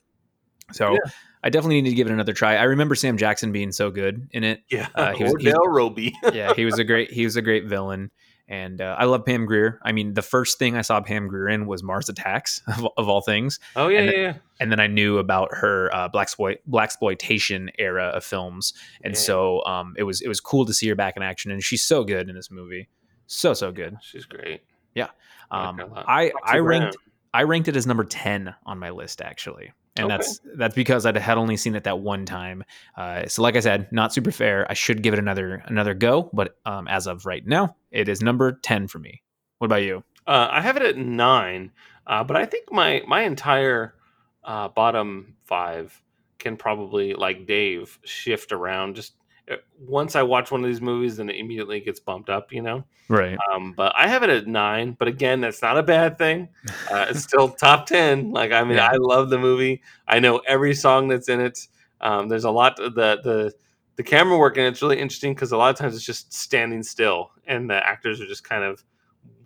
so Yeah. I definitely need to give it another try. I remember Sam Jackson being so good in it. Yeah, Uh, he was- Ordell Robbie. yeah, he was a great he was a great villain, and uh, I love Pam Grier. I mean, the first thing I saw Pam Grier in was Mars Attacks of, of all things, oh yeah, and yeah, yeah. and then I knew about her uh, black blaxploitation era of films, and Yeah. so um, it was it was cool to see her back in action, and she's so good in this movie, so so good. She's great. Yeah, um, like her a lot. I I ranked I ranked it as number ten on my list actually, and Okay. that's that's because I had only seen it that one time. Uh, so like I said, not super fair. I should give it another another go, but um, as of right now, it is number ten for me. What about you? Uh, I have it at nine, uh, but I think my my entire uh, bottom five can probably, like Dave, shift around. Just once I watch one of these movies, then it immediately gets bumped up. You know. Right. Um, but I have it at nine. But again, that's not a bad thing. Uh, it's still top ten. Like I mean, Yeah. I love the movie. I know every song that's in it. Um, there's a lot. Of the the the camera work and it's really interesting because a lot of times it's just standing still, and the actors are just kind of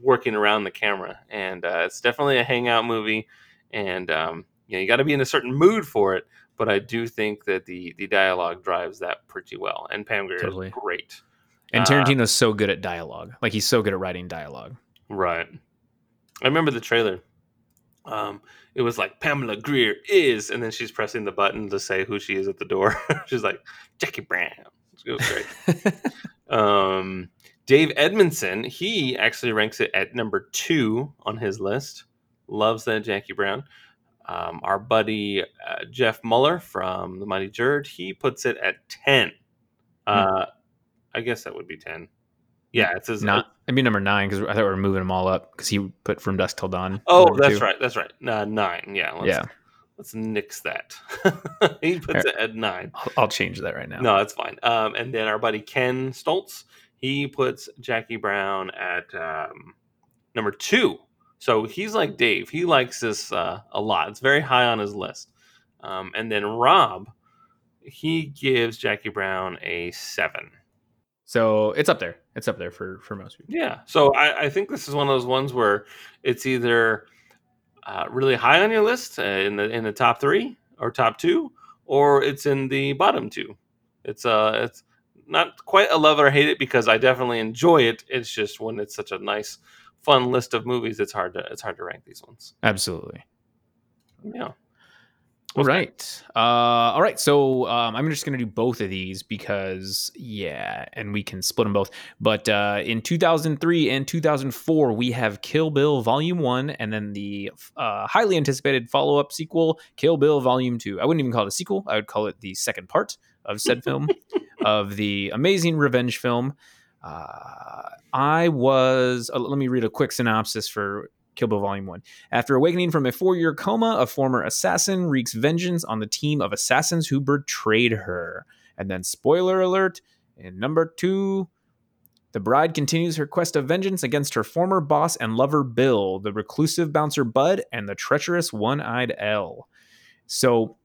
working around the camera. And uh, it's definitely a hangout movie. And um, you know, you got to be in a certain mood for it. But I do think that the the dialogue drives that pretty well. And Pam Grier Totally. is great. And Uh, Tarantino's so good at dialogue. Like he's so good at writing dialogue. Right. I remember the trailer. Um, it was like Pamela Grier is, and then she's pressing the button to say who she is at the door. she's like Jackie Brown. It was great. um, Dave Edmondson, he actually ranks it at number two on his list. Loves that Jackie Brown. Um, our buddy uh, Jeff Muller from The Mighty Jerd, he puts it at ten. Uh, I guess that would be ten. Yeah, it says Not. I mean number nine because I thought we were moving them all up because he put From Dusk Till Dawn. Oh, that's two. right. That's right. Uh, nine. Yeah. Let's, Yeah, Let's nix that. he puts it at nine. I'll, I'll change that right now. No, that's fine. Um, and then our buddy Ken Stoltz, he puts Jackie Brown at um, number two. So he's like Dave. He likes this uh, a lot. It's very high on his list. Um, and then Rob, he gives Jackie Brown a seven. So it's up there. It's up there for for most people. Yeah. So I, I think this is one of those ones where it's either uh, really high on your list uh, in the in the top three or top two, or it's in the bottom two. It's uh it's not quite a love or hate it because I definitely enjoy it. It's just when it's such a nice fun list of movies. It's hard to it's hard to rank these ones. Absolutely. Yeah. All right. Uh, all right. So um, I'm just going to do both of these because, yeah, and we can split them both. But uh, in 2003 and 2004, we have Kill Bill Volume 1 and then the uh, highly anticipated follow up sequel, Kill Bill Volume 2. I wouldn't even call it a sequel, I would call it the second part of said film, of the amazing revenge film. Uh, I was, uh, let me read a quick synopsis for Kill Bill Volume 1. After awakening from a four year coma, a former assassin wreaks vengeance on the team of assassins who betrayed her. And then, spoiler alert, in number two, the bride continues her quest of vengeance against her former boss and lover Bill, the reclusive bouncer Bud, and the treacherous one eyed Elle. So,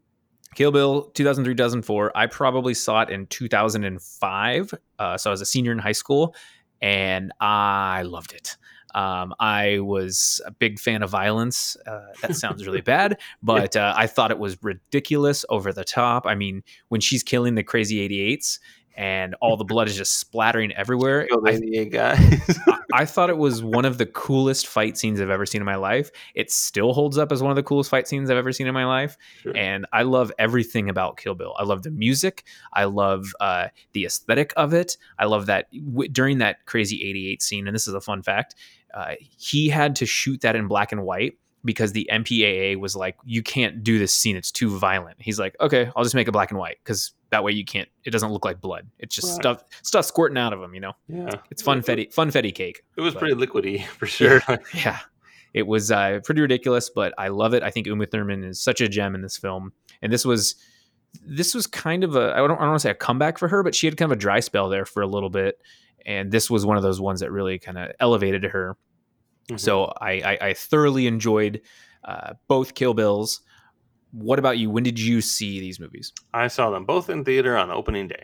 Kill Bill 2003 2004. I probably saw it in 2005. Uh, so I was a senior in high school and I loved it. Um, I was a big fan of violence. Uh, that sounds really bad, but uh, I thought it was ridiculous, over the top. I mean, when she's killing the crazy 88s and all the blood is just splattering everywhere. Kill I, 88 guys. I- I thought it was one of the coolest fight scenes I've ever seen in my life. It still holds up as one of the coolest fight scenes I've ever seen in my life. Sure. And I love everything about Kill Bill. I love the music. I love uh, the aesthetic of it. I love that w- during that crazy 88 scene, and this is a fun fact, uh, he had to shoot that in black and white because the MPAA was like, you can't do this scene. It's too violent. He's like, okay, I'll just make it black and white because that way you can't, it doesn't look like blood. It's just Right. stuff, stuff squirting out of him, you know? yeah. It's funfetti, funfetti cake. It was but- pretty liquidy for sure. Yeah. It was uh, pretty ridiculous, but I love it. I think Uma Thurman is such a gem in this film. And this was this was kind of a I don't, I don't want to say a comeback for her, but she had kind of a dry spell there for a little bit. And this was one of those ones that really kind of elevated her. Mhm. So I, I, I thoroughly enjoyed uh, both Kill Bills. What about you? When did you see these movies? I saw them both in theater on opening day,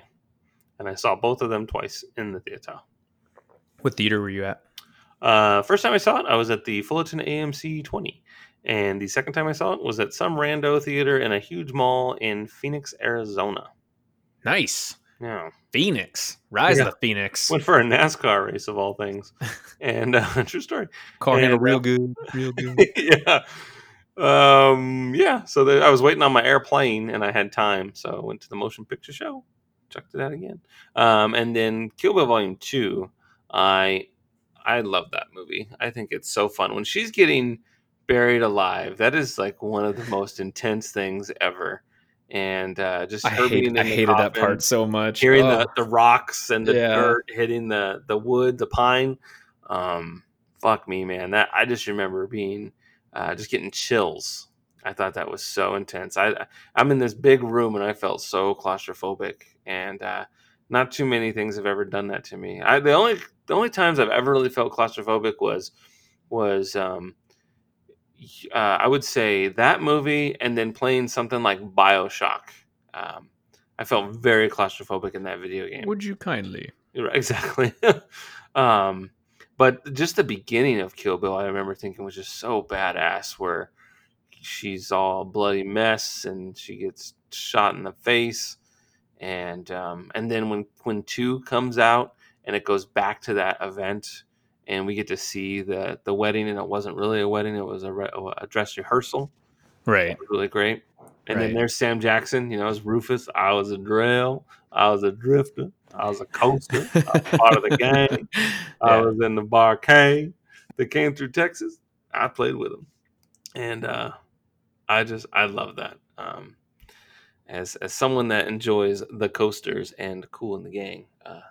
and I saw both of them twice in the theater. What theater were you at? Uh, first time I saw it, I was at the Fullerton AMC 20. And the second time I saw it was at some rando theater in a huge mall in Phoenix, Arizona. Nice. Yeah. Phoenix. Rise Yeah. of the Phoenix. Went for a NASCAR race of all things. And uh, true story. Car handle and, real uh, good. Real good. yeah. Um, yeah. So I was waiting on my airplane and I had time. So I went to the motion picture show, checked it out again. Um, and then Kill Bill Volume 2, I I love that movie. I think it's so fun. When she's getting buried alive, that is like one of the most intense things ever. And uh, just I, hate, I hated that part so much. hearing Oh. the, the rocks and the Yeah. dirt hitting the the wood, the pine. Um, fuck me, man. That I just remember being uh, just getting chills. I thought that was so intense. I I'm in this big room and I felt so claustrophobic, and uh, not too many things have ever done that to me. I the only the only times I've ever really felt claustrophobic was was um, uh, I would say that movie and then playing something like Bioshock. Um, I felt very claustrophobic in that video game. Would you kindly? Exactly. um, but just the beginning of Kill Bill, I remember thinking was just so badass, where she's all bloody mess and she gets shot in the face, and um, and then when when two comes out and it goes back to that event, and we get to see the the wedding, and it wasn't really a wedding; it was a, re- a dress rehearsal. Right. Was really great. And then there's Sam Jackson. You know, as Rufus. I was a drill. I was a drifter. I was a coaster. I was part of the gang. I was in the Bar-Kays that came through Texas. I played with them, and uh, I just I love that. Um, as as someone that enjoys the coasters and Kool and the Gang, uh,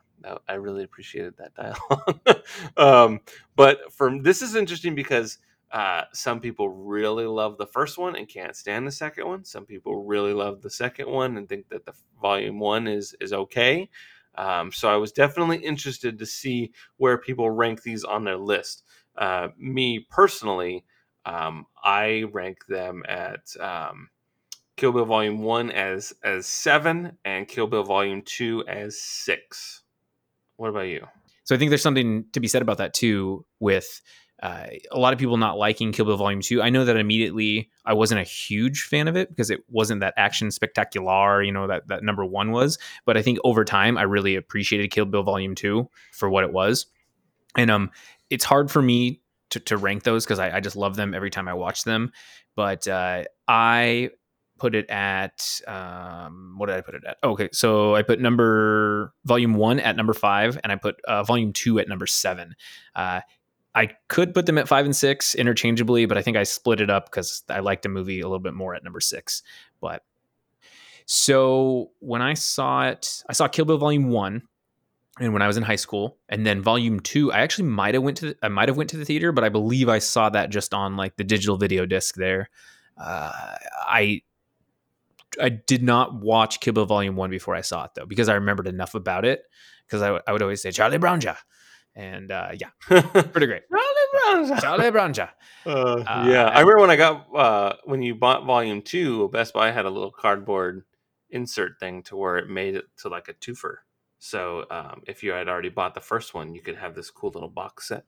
I really appreciated that dialogue. um, but from this is interesting because uh, some people really love the first one and can't stand the second one. Some people really love the second one and think that the volume one is is okay. Um, so I was definitely interested to see where people rank these on their list. Uh, me personally, um, I rank them at um, Kill Bill Volume One as as seven, and Kill Bill Volume Two as six. What about you? So I think there's something to be said about that too, with uh, a lot of people not liking Kill Bill Volume Two. I know that immediately I wasn't a huge fan of it because it wasn't that action spectacular, you know, that that number one was. But I think over time, I really appreciated Kill Bill Volume Two for what it was, and um, it's hard for me to, to rank those because I, I just love them every time I watch them. But uh, I put it at um, what did I put it at? Oh, okay, so I put number volume one at number five, and I put uh, volume two at number seven. Uh, I could put them at five and six interchangeably, but I think I split it up because I liked the movie a little bit more at number six. But so when I saw it, I saw Kill Bill Volume One, and when I was in high school, and then Volume Two, I actually might have went to the, I might have went to the theater, but I believe I saw that just on like the digital video disc there. Uh, I I did not watch Kill Bill Volume One before I saw it though, because I remembered enough about it. Because I, w- I would always say Charlie Brownja, and uh, yeah, pretty great. Charlie Brown. Charlie Brownja. Uh, Uh, yeah, I remember when I got uh, when you bought Volume Two, Best Buy had a little cardboard insert thing to where it made it to like a twofer. So um, if you had already bought the first one, you could have this cool little box set.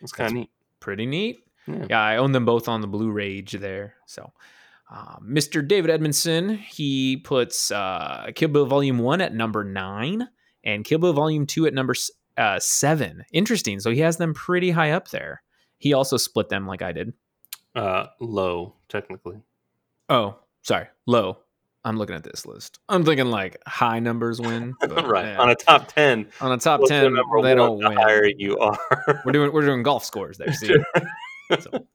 It's kind of neat. Pretty neat. Yeah. Yeah, I own them both on the Blu-ray there. So, uh, Mr. David Edmondson, he puts uh, Kill Bill Volume One at number nine, and Kill Bill Volume Two at number uh, seven. Interesting. So he has them pretty high up there. He also split them like I did. Uh, low, technically. Oh, sorry, low. I'm looking at this list. I'm thinking like high numbers win. right yeah. on a top ten. on a top ten, they don't win. the higher you are. We're doing we're doing golf scores there. See, So,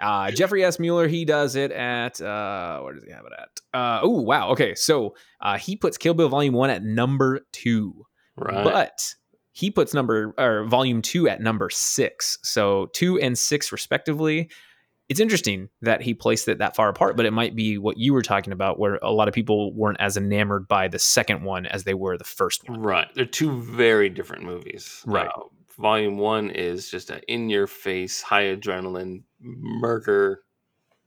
uh, Jeffrey S. Mueller, he does it at uh, where does he have it at? Uh, oh wow, okay. So uh, he puts Kill Bill Volume One at number two, right. but he puts number or Volume Two at number six. So two and six respectively. It's interesting that he placed it that far apart, but it might be what you were talking about, where a lot of people weren't as enamored by the second one as they were the first one. Right. They're two very different movies. Right. Uh, volume one is just an in your face, high adrenaline murder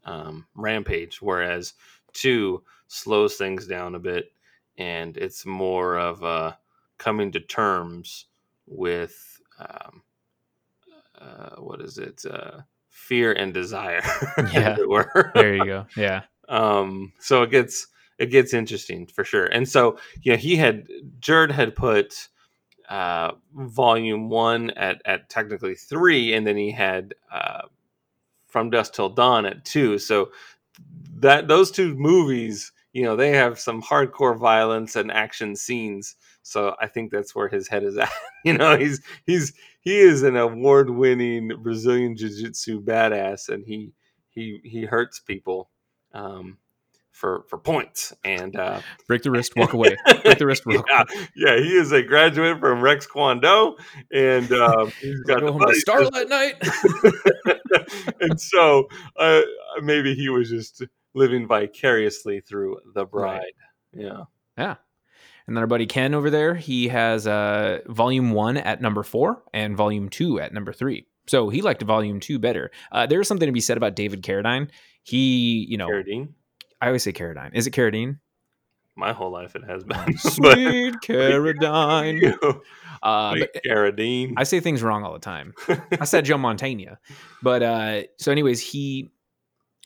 um, rampage, whereas two slows things down a bit and it's more of a coming to terms with um, uh, what is it? Uh, fear and desire. Yeah. There you go. Yeah. um so it gets it gets interesting for sure and so you know he had Jerd had put uh volume one at at technically three and then he had uh from dusk till dawn at two. So that those two movies you know they have some hardcore violence and action scenes. So i think that's where his head is at. You know he's he's he is an award-winning brazilian jiu-jitsu badass and he he he hurts people. Um for for points and uh Break the wrist, walk away. Break the wrist, walk yeah, away. yeah, he is a graduate from Rex Kwon Do, and um, he's got Go the home to Starlight Night. and so uh, maybe he was just living vicariously through the bride. Right. Yeah, Yeah. And then our buddy Ken over there, he has uh, volume one at number four and volume two at number three. So he liked volume two better. Uh, there's something to be said about David Carradine. He, you know, Carradine. I always say Carradine. Is it Carradine? My whole life it has been. Sweet Carradine. Uh, Wait, but I say things wrong all the time. I said Joe Montana, but uh, so anyways, he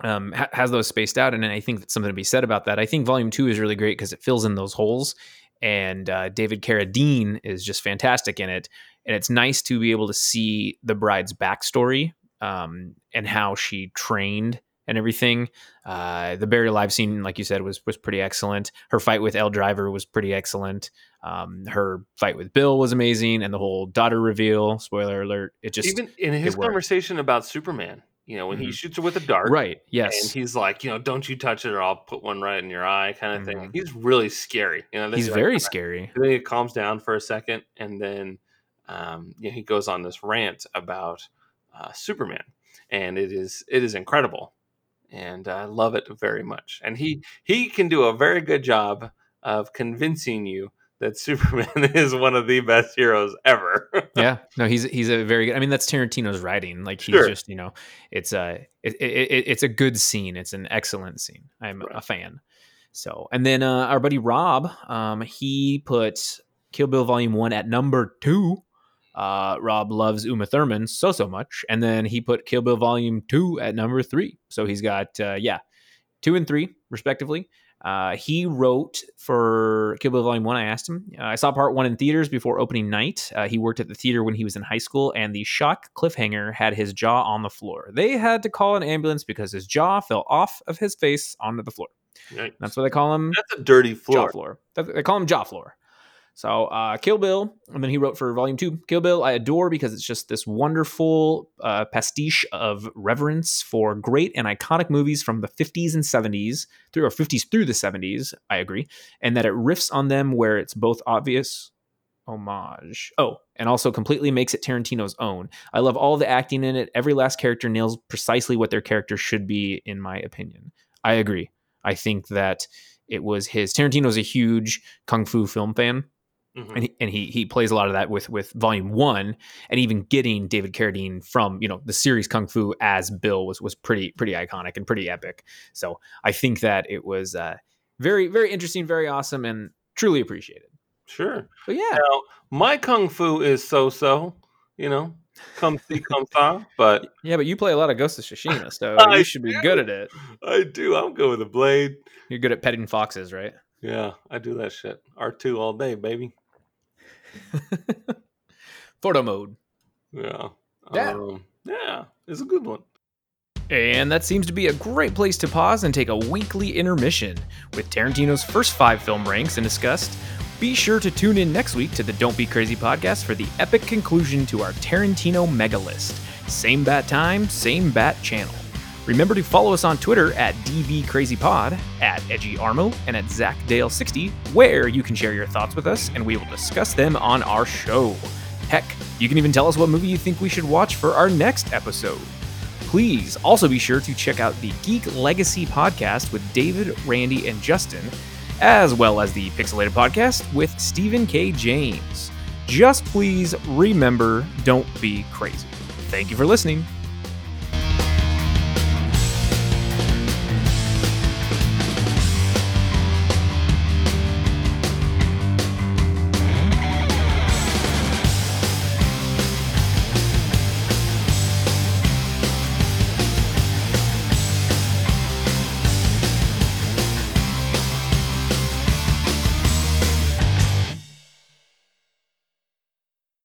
um, ha- has those spaced out, and then I think that's something to be said about that. I think Volume Two is really great because it fills in those holes, and uh, David Carradine is just fantastic in it, and it's nice to be able to see the bride's backstory um, and how she trained and everything. Uh, the buried alive scene, like you said, was was pretty excellent. Her fight with Elle Driver was pretty excellent. Um, her fight with Bill was amazing, and the whole daughter reveal. Spoiler alert! It just Even in his conversation about Superman, you know, when he Mhm. shoots her with a dart, right. and Yes, he's like, you know, don't you touch it or I'll put one right in your eye, kind of thing. Mhm. He's really scary. You know, he's you're like, very scary. And then it calms down for a second, and then um, you know, he goes on this rant about uh, Superman, and it is it is incredible, and I love it very much. And he he can do a very good job of convincing you that Superman is one of the best heroes ever. yeah no he's he's a very good i mean that's tarantino's writing like he's Sure. just you know it's a it, it, it- it's a good scene it's an excellent scene i'm a fan so and then uh our buddy rob um he put kill bill volume one at number two uh rob loves uma thurman so so much and then he put kill bill volume two at number three so he's got uh yeah two and three respectively Uh, he wrote for Kill Bill Volume One. I asked him. Uh, I saw Part One in theaters before opening night. Uh, he worked at the theater when he was in high school, and the shock cliffhanger had his jaw on the floor. They had to call an ambulance because his jaw fell off of his face onto the floor. Yikes. That's what they call him. That's a dirty floor. Jaw floor. They call him jaw floor. So uh, Kill Bill, and then he wrote for Volume Two. Kill Bill, I adore because it's just this wonderful uh, pastiche of reverence for great and iconic movies from the 50s and 70s through or 50s through the 70s. I agree, and that it riffs on them where it's both obvious homage. Oh, and also completely makes it Tarantino's own. I love all the acting in it. Every last character nails precisely what their character should be, in my opinion. I agree. I think that it was his. Tarantino's a huge kung fu film fan Mhm. and he, and he he plays a lot of that with with volume one and even getting david carradine from you know the series kung fu as bill was was pretty pretty iconic and pretty epic so i think that it was uh very very interesting very awesome and truly appreciated Sure. but yeah Now, my kung fu is so-so, you know, come see, come saw, but yeah but you play a lot of ghost of tsushima so you should be do. good at it I do. I'm good with a blade. you're good at petting foxes right Yeah, I do that shit. R2 all day, baby. photo mode Yeah. Yeah. Um, yeah, it's a good one. And that seems to be a great place to pause and take a weekly intermission. With Tarantino's first five film ranks and discussed, be sure to tune in next week to the Don't Be Crazy podcast for the epic conclusion to our Tarantino mega list. Same bat time, same bat channel. Remember to follow us on Twitter at DBCrazyPod, at EdgyArmo, and at ZachDale60, where you can share your thoughts with us and we will discuss them on our show. Heck, you can even tell us what movie you think we should watch for our next episode. Please also be sure to check out the Geek Legacy podcast with David, Randy, and Justin, as well as the Pixelated podcast with Stephen K. James. Just please remember don't be crazy. Thank you for listening.